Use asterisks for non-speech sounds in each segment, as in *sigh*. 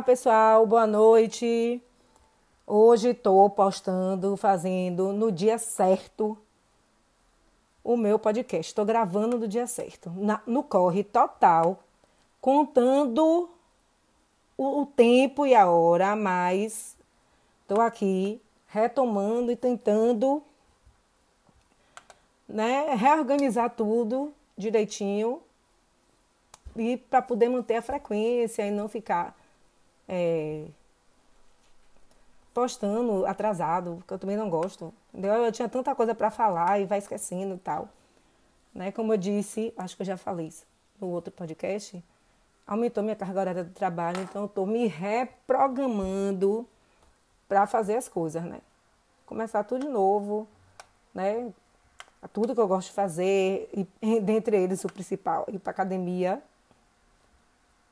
Olá, pessoal, boa noite. Hoje estou postando, fazendo no dia certo o meu podcast. Estou gravando no dia certo, na, no corre total, contando o, o tempo e a hora, mas estou aqui retomando e tentando né, reorganizar tudo direitinho e para poder manter a frequência e não ficar é, postando atrasado, que eu também não gosto. Entendeu? Eu tinha tanta coisa para falar e vai esquecendo e tal. Né? Como eu disse, acho que eu já falei isso no outro podcast, aumentou minha carga horária de trabalho, então eu estou me reprogramando para fazer as coisas, né? Começar tudo de novo, né? Tudo que eu gosto de fazer, e *laughs* dentre eles o principal, ir para academia,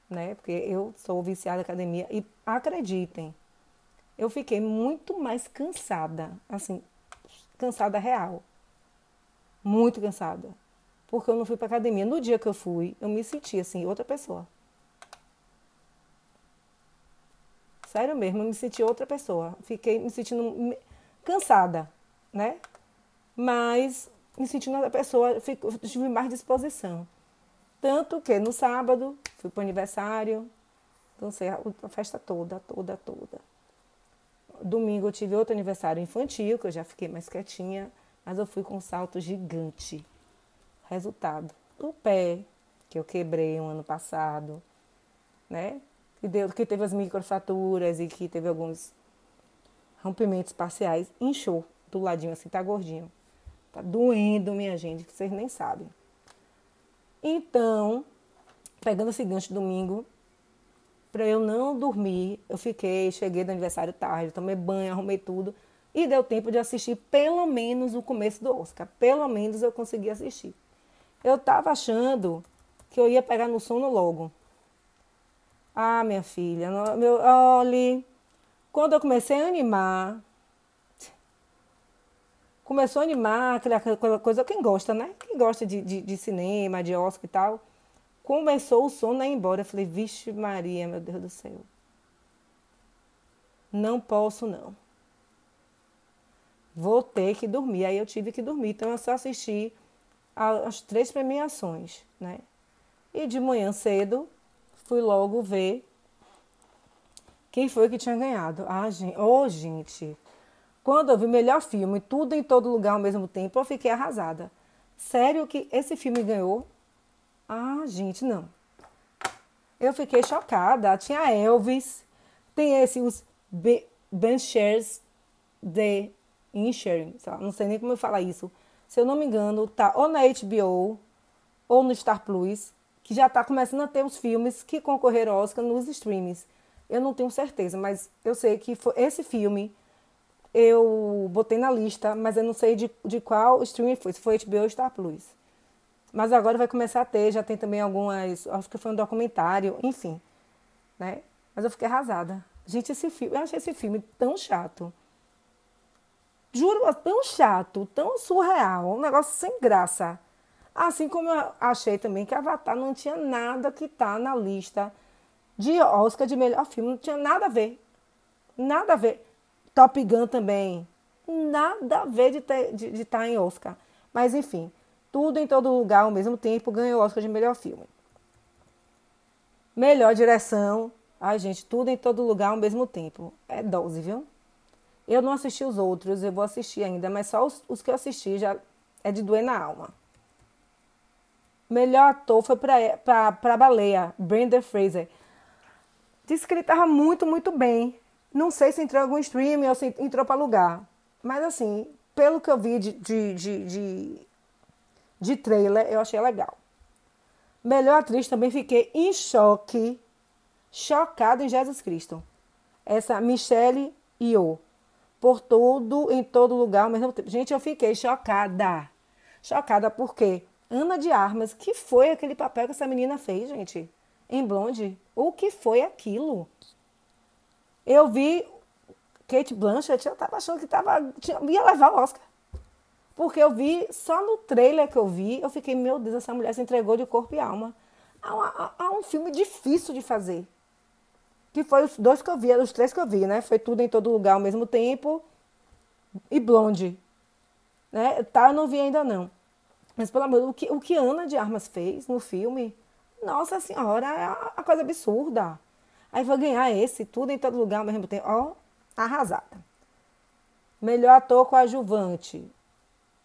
né? Porque eu sou viciada em academia e acreditem, eu fiquei muito mais cansada, assim, cansada real. Muito cansada. Porque eu não fui para academia. No dia que eu fui, eu me senti assim, outra pessoa. Sério mesmo, eu me senti outra pessoa. Fiquei me sentindo cansada, né? Mas me sentindo outra pessoa, fico, tive mais disposição. Tanto que no sábado fui para o aniversário, dancei a festa toda, toda, toda. Domingo eu tive outro aniversário infantil, que eu já fiquei mais quietinha, mas eu fui com um salto gigante. Resultado, o pé que eu quebrei um ano passado, né? Que, deu, que teve as microfraturas e que teve alguns rompimentos parciais, inchou do ladinho assim, tá gordinho. Tá doendo, minha gente, que vocês nem sabem. Então, pegando esse gancho domingo, para eu não dormir, eu fiquei, cheguei do aniversário tarde, tomei banho, arrumei tudo e deu tempo de assistir pelo menos o começo do Oscar. Pelo menos eu consegui assistir. Eu estava achando que eu ia pegar no sono logo. Ah, minha filha, meu, olhe, quando eu comecei a animar, começou a animar aquela coisa, quem gosta, né? Quem gosta de, de, de cinema, de Oscar e tal. Começou o sono a ir embora. Eu falei, vixe Maria, meu Deus do céu. Não posso, não. Vou ter que dormir. Aí eu tive que dormir. Então eu só assisti as três premiações, né? E de manhã cedo fui logo ver quem foi que tinha ganhado. Ah, gente, oh, gente, quando eu vi o melhor filme, tudo em todo lugar ao mesmo tempo, eu fiquei arrasada. Sério que esse filme ganhou? Ah, gente, não. Eu fiquei chocada. Tinha Elvis, tem esse, os Benchers de Insurance, não sei nem como eu falar isso. Se eu não me engano, tá ou na HBO ou no Star Plus, que já está começando a ter os filmes que concorreram ao Oscar nos streams. Eu não tenho certeza, mas eu sei que foi esse filme eu botei na lista, mas eu não sei de, de qual streaming foi, se foi HBO ou Star Plus. Mas agora vai começar a ter, já tem também algumas, acho que foi um documentário, enfim, né? Mas eu fiquei arrasada. Gente, esse filme, eu achei esse filme tão chato. Juro, tão chato, tão surreal, um negócio sem graça. Assim como eu achei também que Avatar não tinha nada que tá na lista de Oscar de melhor filme, não tinha nada a ver. Nada a ver. Top Gun também. Nada a ver de estar de, de tá em Oscar. Mas enfim, tudo em todo lugar ao mesmo tempo ganhou o Oscar de melhor filme. Melhor direção. Ai, gente, tudo em todo lugar ao mesmo tempo. É 12, viu? Eu não assisti os outros, eu vou assistir ainda, mas só os, os que eu assisti já é de doer na alma. Melhor ator foi para baleia, Brenda Fraser. Disse que ele estava muito, muito bem. Não sei se entrou em algum streaming ou se entrou para alugar. Mas assim, pelo que eu vi de, de, de, de, de trailer, eu achei legal. Melhor atriz também fiquei em choque, chocada em Jesus Cristo. Essa Michelle Yeoh, por tudo, em todo lugar ao mesmo tempo. Gente, eu fiquei chocada. Chocada porque Ana de Armas, que foi aquele papel que essa menina fez, gente? Em Blonde. O que foi aquilo? Eu vi Kate Blanchett, eu tava achando que tava, tinha, ia levar o Oscar. Porque eu vi, só no trailer que eu vi, eu fiquei, meu Deus, essa mulher se entregou de corpo e alma. a, a, a um filme difícil de fazer. que foi os dois que eu vi, os três que eu vi, né? Foi tudo em todo lugar ao mesmo tempo e Blonde, né? Tá, eu não vi ainda não. Mas pelo amor, o que o que Ana de Armas fez no filme, nossa senhora, é a coisa absurda. Aí vai ganhar esse, tudo em todo lugar ao mesmo tempo. Ó, arrasada. Melhor ator coadjuvante.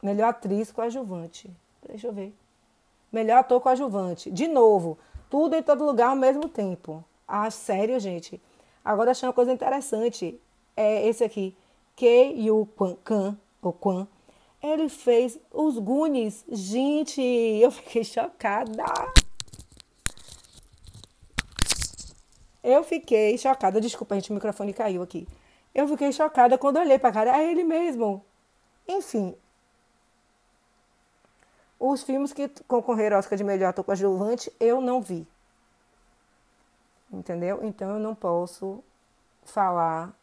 Melhor atriz coadjuvante. Deixa eu ver. Melhor ator coadjuvante. De novo, tudo em todo lugar ao mesmo tempo. Ah, sério, gente. Agora achei uma coisa interessante. É esse aqui. Kei Yu Kwan, ou Kwan. Ele fez os Goonies. Gente, eu fiquei chocada. Eu fiquei chocada. Desculpa, gente, o microfone caiu aqui. Eu fiquei chocada quando olhei para cara. É ele mesmo. Enfim. Os filmes que concorreram ao Oscar de melhor ator coadjuvante, eu não vi. Entendeu? Então eu não posso falar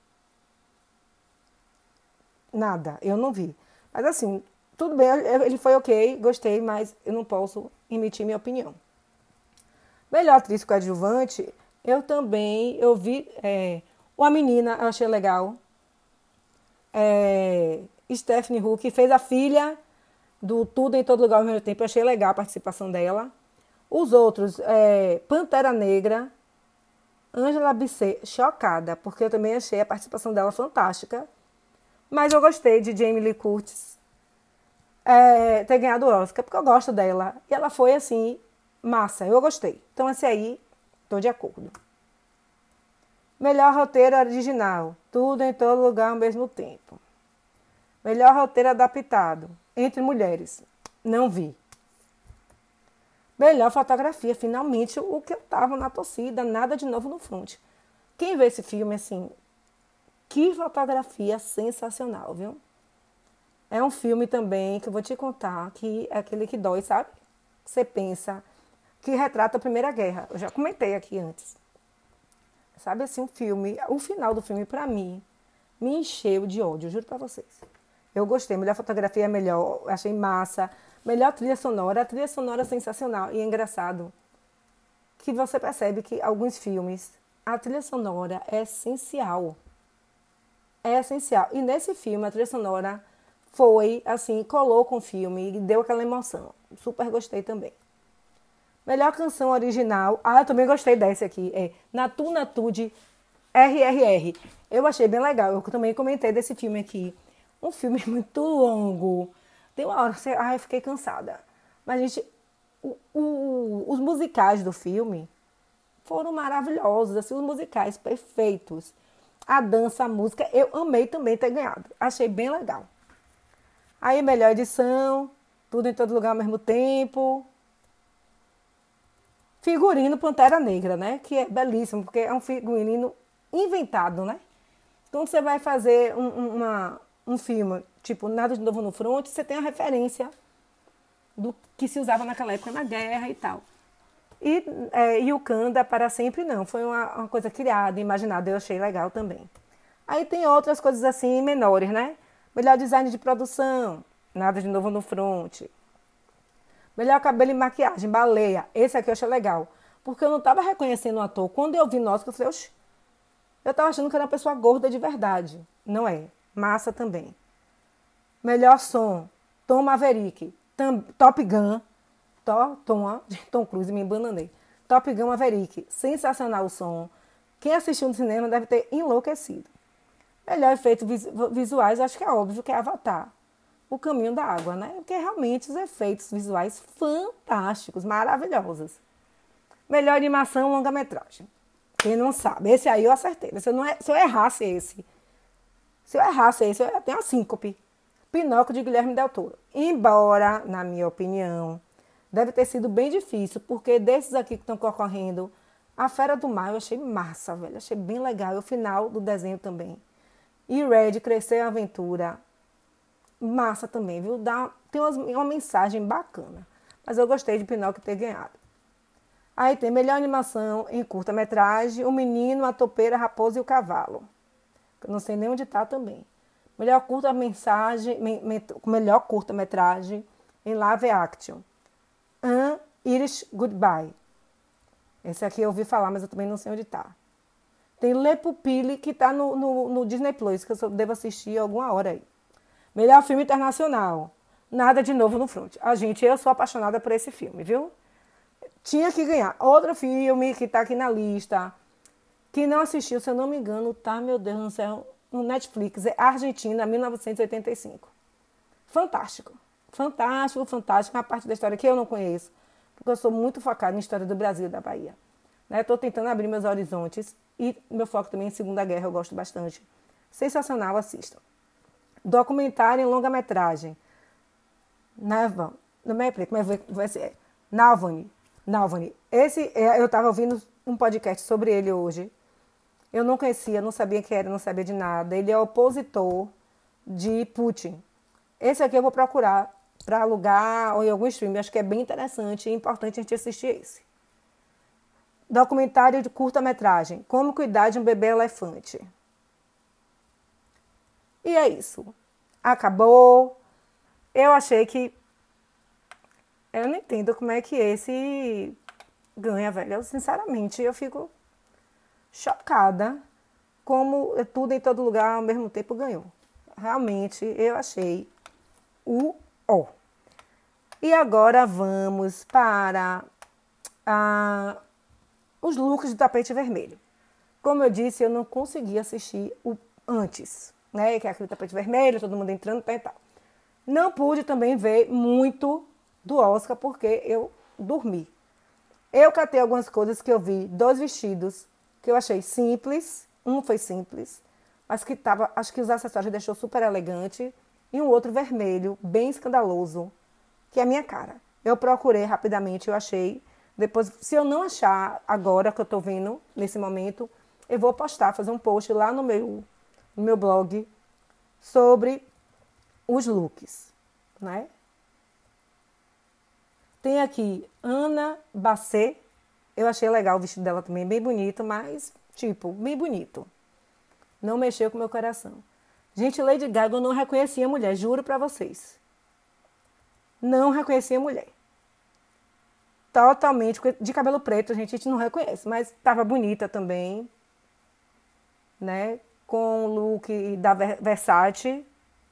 nada. Eu não vi. Mas assim, tudo bem, ele foi ok, gostei, mas eu não posso emitir minha opinião. Melhor atriz coadjuvante, eu também, eu vi é, uma menina, eu achei legal. É, Stephanie Huck fez a filha do Tudo em Todo Lugar ao mesmo tempo, eu achei legal a participação dela. Os outros, é, Pantera Negra, Angela Bisset, chocada, porque eu também achei a participação dela fantástica. Mas eu gostei de Jamie Lee Curtis é, ter ganhado o Oscar, porque eu gosto dela. E ela foi assim, massa, eu gostei. Então esse aí Estou de acordo. Melhor roteiro original. Tudo em todo lugar ao mesmo tempo. Melhor roteiro adaptado. Entre mulheres. Não vi. Melhor fotografia. Finalmente o que eu tava na torcida. Nada de novo no front. Quem vê esse filme assim. Que fotografia sensacional, viu? É um filme também que eu vou te contar que é aquele que dói, sabe? Você pensa, que retrata a Primeira Guerra. Eu já comentei aqui antes. Sabe assim, um filme, o final do filme, para mim, me encheu de ódio, juro para vocês. Eu gostei, melhor fotografia é melhor, achei massa. Melhor trilha sonora, a trilha sonora sensacional. E é engraçado que você percebe que alguns filmes, a trilha sonora é essencial. É essencial. E nesse filme, a trilha sonora foi, assim, colou com o filme e deu aquela emoção. Super gostei também. Melhor canção original. Ah, eu também gostei dessa aqui. É Natu Natude RRR. Eu achei bem legal. Eu também comentei desse filme aqui. Um filme *laughs* muito longo. Tem uma hora que você. Ai, fiquei cansada. Mas, gente, o, o, os musicais do filme foram maravilhosos. Assim, os musicais perfeitos. A dança, a música. Eu amei também ter ganhado. Achei bem legal. Aí, melhor edição. Tudo em todo lugar ao mesmo tempo figurino Pantera Negra, né? Que é belíssimo, porque é um figurino inventado, né? Então você vai fazer um, uma, um filme, tipo Nada de Novo no Front, você tem a referência do que se usava naquela época na guerra e tal. E é, Yukanda para sempre não, foi uma, uma coisa criada, imaginada, eu achei legal também. Aí tem outras coisas assim menores, né? Melhor design de produção, Nada de Novo no Front, Melhor cabelo e maquiagem, baleia. Esse aqui eu achei legal. Porque eu não estava reconhecendo o ator. Quando eu vi nós, eu falei, oxe, eu estava achando que era uma pessoa gorda de verdade. Não é. Massa também. Melhor som, Tom Maverick. Tam, Top Gun. To, Tom, *laughs* Tom Cruise, me embananei. Top Gun Maverick. Sensacional o som. Quem assistiu no cinema deve ter enlouquecido. Melhor efeitos visuais, acho que é óbvio que é Avatar o caminho da água, né? Porque realmente os efeitos visuais fantásticos, maravilhosos. Melhor animação longa-metragem. Quem não sabe, esse aí eu acertei. Se eu, não, é, se eu errasse esse, se eu errasse esse, eu tenho a síncope. Pinóquio de Guilherme Del Toro. Embora, na minha opinião, deve ter sido bem difícil, porque desses aqui que estão concorrendo, a Fera do Mar eu achei massa, velho. Achei bem legal. E o final do desenho também. E Red, Crescer a Aventura, massa também, viu? Dá, tem umas, uma mensagem bacana. Mas eu gostei de Pinóquio ter ganhado. Aí tem melhor animação em curta-metragem, O Menino, a Topeira, a Raposa e o Cavalo. Não sei nem onde está também. Melhor curta-mensagem, melhor curta-metragem em live action. An Irish Goodbye. Esse aqui eu ouvi falar, mas eu também não sei onde está. Tem Le Pupille, que tá no, no, no Disney Plus, que eu devo assistir alguma hora aí. Melhor filme internacional. Nada de novo no front. A gente, eu sou apaixonada por esse filme, viu? Tinha que ganhar. Outro filme que tá aqui na lista, que não assistiu, se eu não me engano, tá, meu Deus do céu, no Netflix, é Argentina, 1985. Fantástico. Fantástico, fantástico. Uma parte da história que eu não conheço, porque eu sou muito focada na história do Brasil e da Bahia. Estou né? tentando abrir meus horizontes e meu foco também em Segunda Guerra, eu gosto bastante. Sensacional, assistam. Documentário em longa-metragem. Neva, não é preto, mas vai ser. Nalvani. Nalvani. Esse, é, eu estava ouvindo um podcast sobre ele hoje. Eu não conhecia, não sabia quem era, não sabia de nada. Ele é opositor de Putin. Esse aqui eu vou procurar para alugar ou em algum stream. Acho que é bem interessante e importante a gente assistir esse. Documentário de curta-metragem. Como cuidar de um bebê elefante. E é isso. Acabou. Eu achei que. Eu não entendo como é que esse ganha, velho. Eu, sinceramente, eu fico chocada como tudo em todo lugar ao mesmo tempo ganhou. Realmente, eu achei o O. E agora vamos para ah, os looks do tapete vermelho. Como eu disse, eu não consegui assistir o antes, né? Que é aquele tapete vermelho, todo mundo entrando e tal. Não pude também ver muito do Oscar porque eu dormi. Eu catei algumas coisas que eu vi, dois vestidos que eu achei simples, um foi simples, mas que tava, acho que os acessórios deixou super elegante e um outro vermelho, bem escandaloso, que é a minha cara. Eu procurei rapidamente, eu achei. Depois, se eu não achar agora que eu estou vendo, nesse momento, eu vou postar, fazer um post lá no meu, no meu blog sobre os looks, né? Tem aqui Ana Bacê. Eu achei legal o vestido dela também, bem bonito, mas, tipo, bem bonito. Não mexeu com meu coração. Gente, Lady Gaga eu não reconhecia a mulher, juro para vocês. Não reconhecia a mulher. Totalmente, de cabelo preto, gente, a gente não reconhece, mas estava bonita também, né? Com o look da Versace,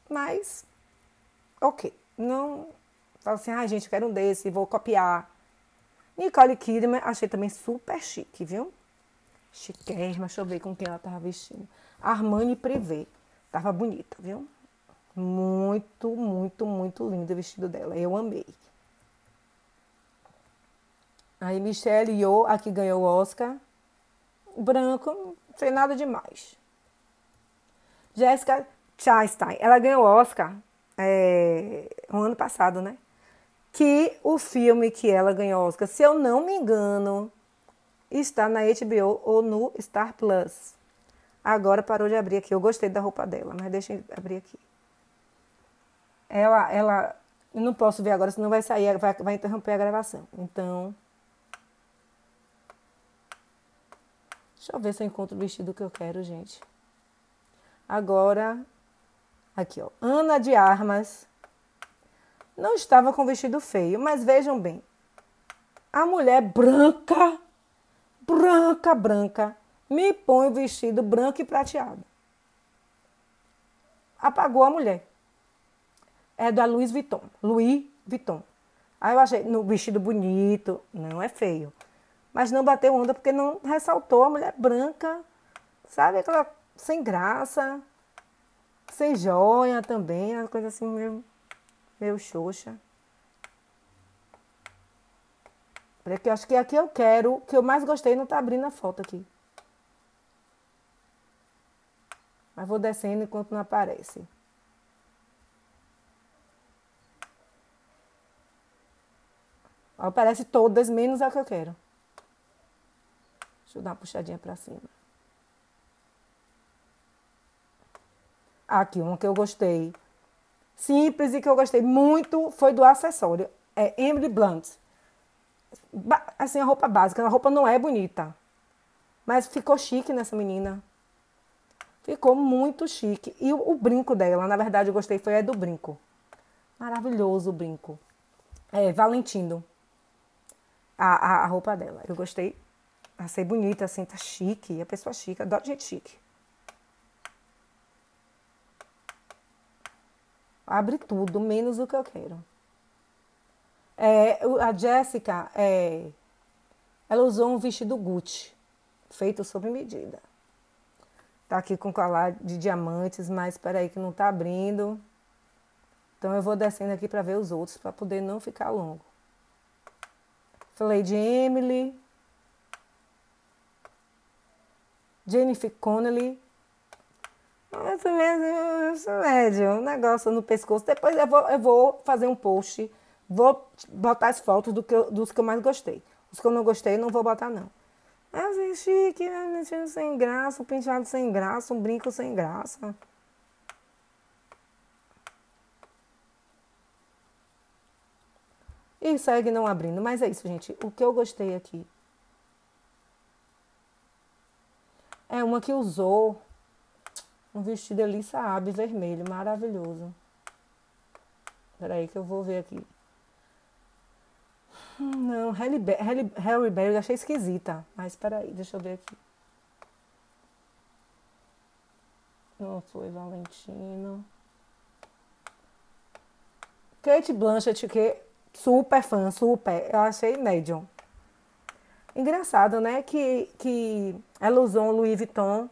mas ok. Não falo assim, ah, gente, quero um desse, vou copiar. Nicole Kidman, achei também super chique, viu? Chiquérrima, deixa eu ver com quem ela tava vestindo. Armani Privé. Tava bonita, viu? Muito, muito, muito lindo o vestido dela. Eu amei. Aí Michelle Yeoh, a que ganhou o Oscar. Branco, não nada demais. Jessica Chastain, ela ganhou o Oscar é, no ano passado, né? Que o filme que ela ganhou Oscar, se eu não me engano, está na HBO ou no Star Plus. Agora parou de abrir aqui. Eu gostei da roupa dela, mas deixa eu abrir aqui. Ela, ela, eu não posso ver agora, senão vai sair, vai, vai interromper a gravação. Então, deixa eu ver se eu encontro o vestido que eu quero, gente. Agora, aqui, ó. Ana de Armas não estava com vestido feio, mas vejam bem. A mulher branca, branca, branca, me põe o vestido branco e prateado. Apagou a mulher. É da Louis Vuitton. Louis Vuitton. Aí eu achei, no vestido bonito, não é feio. Mas não bateu onda porque não ressaltou a mulher branca, sabe? Aquela sem graça, sem joia também, uma coisa assim meio, meio xoxa. Porque eu acho que aqui eu quero, que eu mais gostei não tá abrindo a foto aqui. Mas vou descendo enquanto não aparece. Aparece todas, menos a que eu quero. Deixa eu dar uma puxadinha para cima. Aqui, uma que eu gostei. Simples e que eu gostei muito foi do acessório. É Emily Blunt. Assim, a roupa básica. A roupa não é bonita. Mas ficou chique nessa menina. Ficou muito chique. E o, o, brinco dela, na verdade, eu gostei, foi a do brinco. Maravilhoso o brinco. É, Valentino. A, a, a roupa dela. Eu gostei Achei bonita, assim, tá chique. A pessoa chique, adoro gente chique. Abre tudo, menos o que eu quero. É, a Jéssica, é, ela usou um vestido Gucci, feito sob medida. Tá aqui com colar de diamantes, mas espera aí que não tá abrindo. Então eu vou descendo aqui para ver os outros, para poder não ficar longo. Falei de Emily, Jennifer Connelly. Isso mesmo, isso médio, um negócio no pescoço. Depois eu vou, eu vou fazer um post, vou botar as fotos do que eu, dos que eu mais gostei. Os que eu não gostei, não vou botar, não. Mas é chique, né? sem graça, um penteado sem graça, um brinco sem graça. E segue não abrindo. Mas é isso, gente. O que eu gostei aqui É uma que usou um vestido ali, sabe, vermelho, maravilhoso. Peraí que eu vou ver aqui. Não, Harry, Berry eu achei esquisita. Mas peraí, deixa eu ver aqui. Não foi Valentino. Kate Blanchett, que super fã, super. Eu achei médium. Engraçado, né? Que, que ela usou um Louis Vuitton,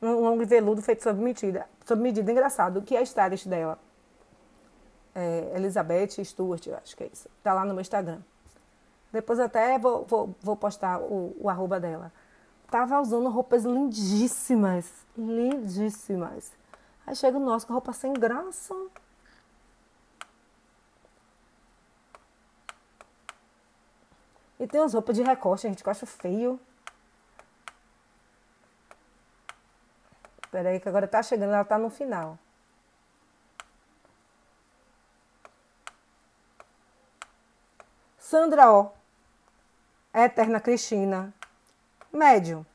um longo veludo feito sob medida. Sob medida, engraçado, que é a stylist dela. É, Elizabeth Stewart, eu acho que é isso. Tá lá no meu Instagram. Depois até vou, vou, vou postar o, o arroba dela. Tava usando roupas lindíssimas. Lindíssimas. Aí chega o nosso com roupa sem graça. E tem as roupas de recorte, gente, que eu acho feio. Espera aí que agora tá chegando, ela tá no final. Sandra O. Eterna Cristina. Médium.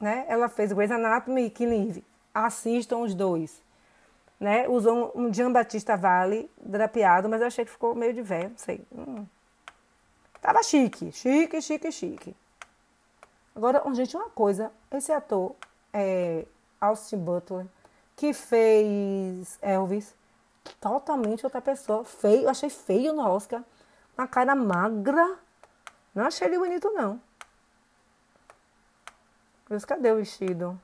Né? Ela fez Grey's Anatomy e Killing Eve. Assistam os dois. Né? Usou um, um Jean Batista Vale drapeado, mas eu achei que ficou meio de velho, não sei. Hum. Tava chique, chique, chique, chique. Agora, gente, uma coisa, esse ator, é, Austin Butler, que fez Elvis, totalmente outra pessoa. Feio, eu achei feio no Oscar. Uma cara magra. Não achei ele bonito, não. Mas cadê o vestido?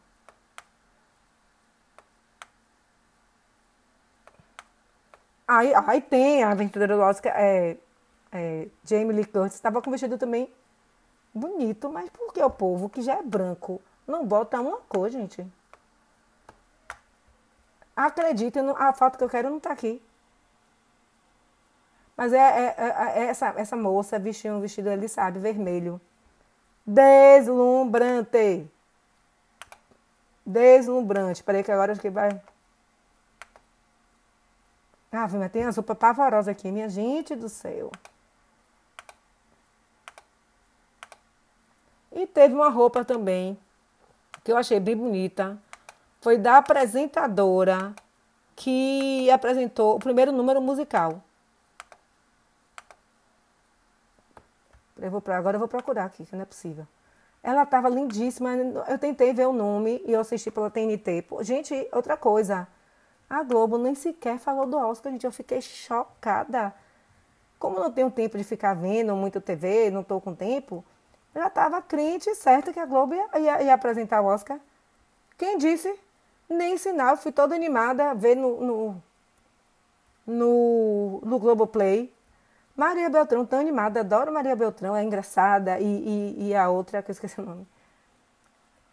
Aí, aí tem a aventura do Oscar. É, é, Jamie Lee Curtis estava com vestido também bonito, mas por que o povo que já é branco não bota uma cor, gente? Acredita, a foto que eu quero não está aqui. Mas é, é, é, é, essa, essa moça vestiu um vestido, ele sabe, vermelho. Deslumbrante. Deslumbrante. Peraí que agora acho que vai. Ah, mas tem as roupas pavorosas aqui, minha gente do céu. E teve uma roupa também que eu achei bem bonita. Foi da apresentadora que apresentou o primeiro número musical. Eu vou pra, agora eu vou procurar aqui, que não é possível. Ela estava lindíssima. Eu tentei ver o nome e eu assisti pela TNT. Gente, outra coisa. A Globo nem sequer falou do Oscar, gente. Eu fiquei chocada. Como não tenho tempo de ficar vendo muito TV, não estou com tempo, já estava crente certa que a Globo ia, ia, ia, apresentar o Oscar. Quem disse? Nem sinal, fui toda animada a ver no, no, no, no Globoplay. Maria Beltrão, tão animada, adoro Maria Beltrão, é engraçada. E, e, e a outra, que eu esqueci o nome.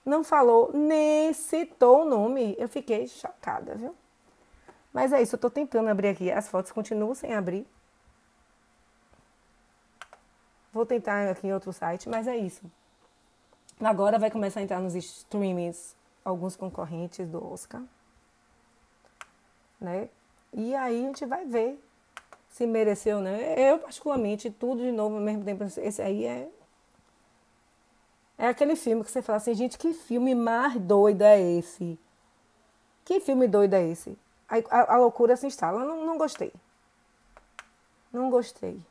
Não falou, nem citou o nome. Eu fiquei chocada, viu? Mas é isso, eu tô tentando abrir aqui. As fotos continuam sem abrir. Vou tentar aqui em outro site, mas é isso. Agora vai começar a entrar nos streamings alguns concorrentes do Oscar. Né? E aí a gente vai ver se mereceu, né? Eu, particularmente, tudo de novo ao mesmo tempo. Esse aí é. É aquele filme que você fala assim, gente, que filme mais doido é esse? Que filme doido é esse? A, a, a loucura se instala. Não, não gostei. Não gostei.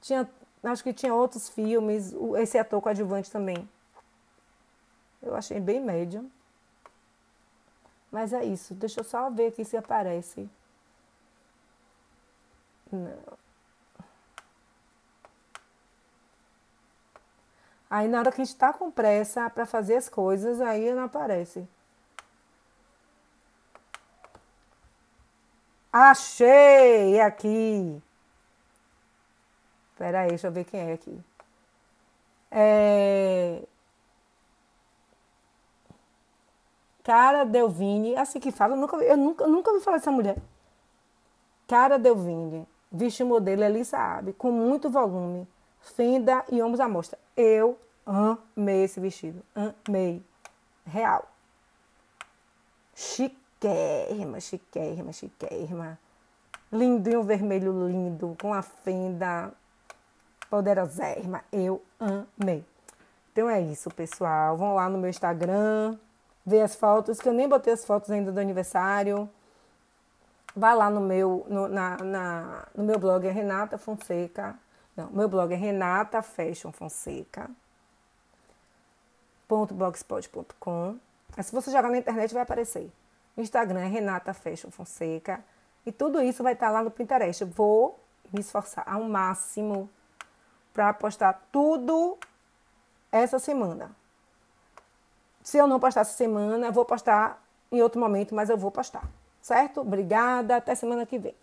Tinha Acho que tinha outros filmes, esse ator coadjuvante também. Eu achei bem médio. Mas é isso. Deixa eu só ver aqui se aparece. Não. Aí na hora que a gente está com pressa para fazer as coisas, aí não aparece. Achei aqui. Espera aí, deixa eu ver quem é aqui. É... Cara Delvini, assim que fala, eu nunca, eu nunca, nunca ouvi falar dessa mulher. Cara Delvini, veste modelo Elisa Abe, com muito volume, fenda e ombros à mostra. Eu amei esse vestido, amei. Real. Chiquérrima, chiquérrima, chiquérrima. Lindinho vermelho lindo, com a fenda poderosérrima. Eu amei. Então é isso, pessoal. Vão lá no meu Instagram, ver as fotos, que eu nem botei as fotos ainda do aniversário. Vá lá no meu, no, na, na, no meu blog, é Renata Fonseca. Não, meu blog é Renata Fashion Fonseca. .blogspot.com. Se você jogar na internet, vai aparecer. Instagram é Renata Fashion Fonseca. E tudo isso vai estar lá no Pinterest. Eu vou me esforçar ao máximo para postar tudo essa semana. Se eu não postar essa semana, vou postar em outro momento, mas eu vou postar. Certo? Obrigada. Até semana que vem.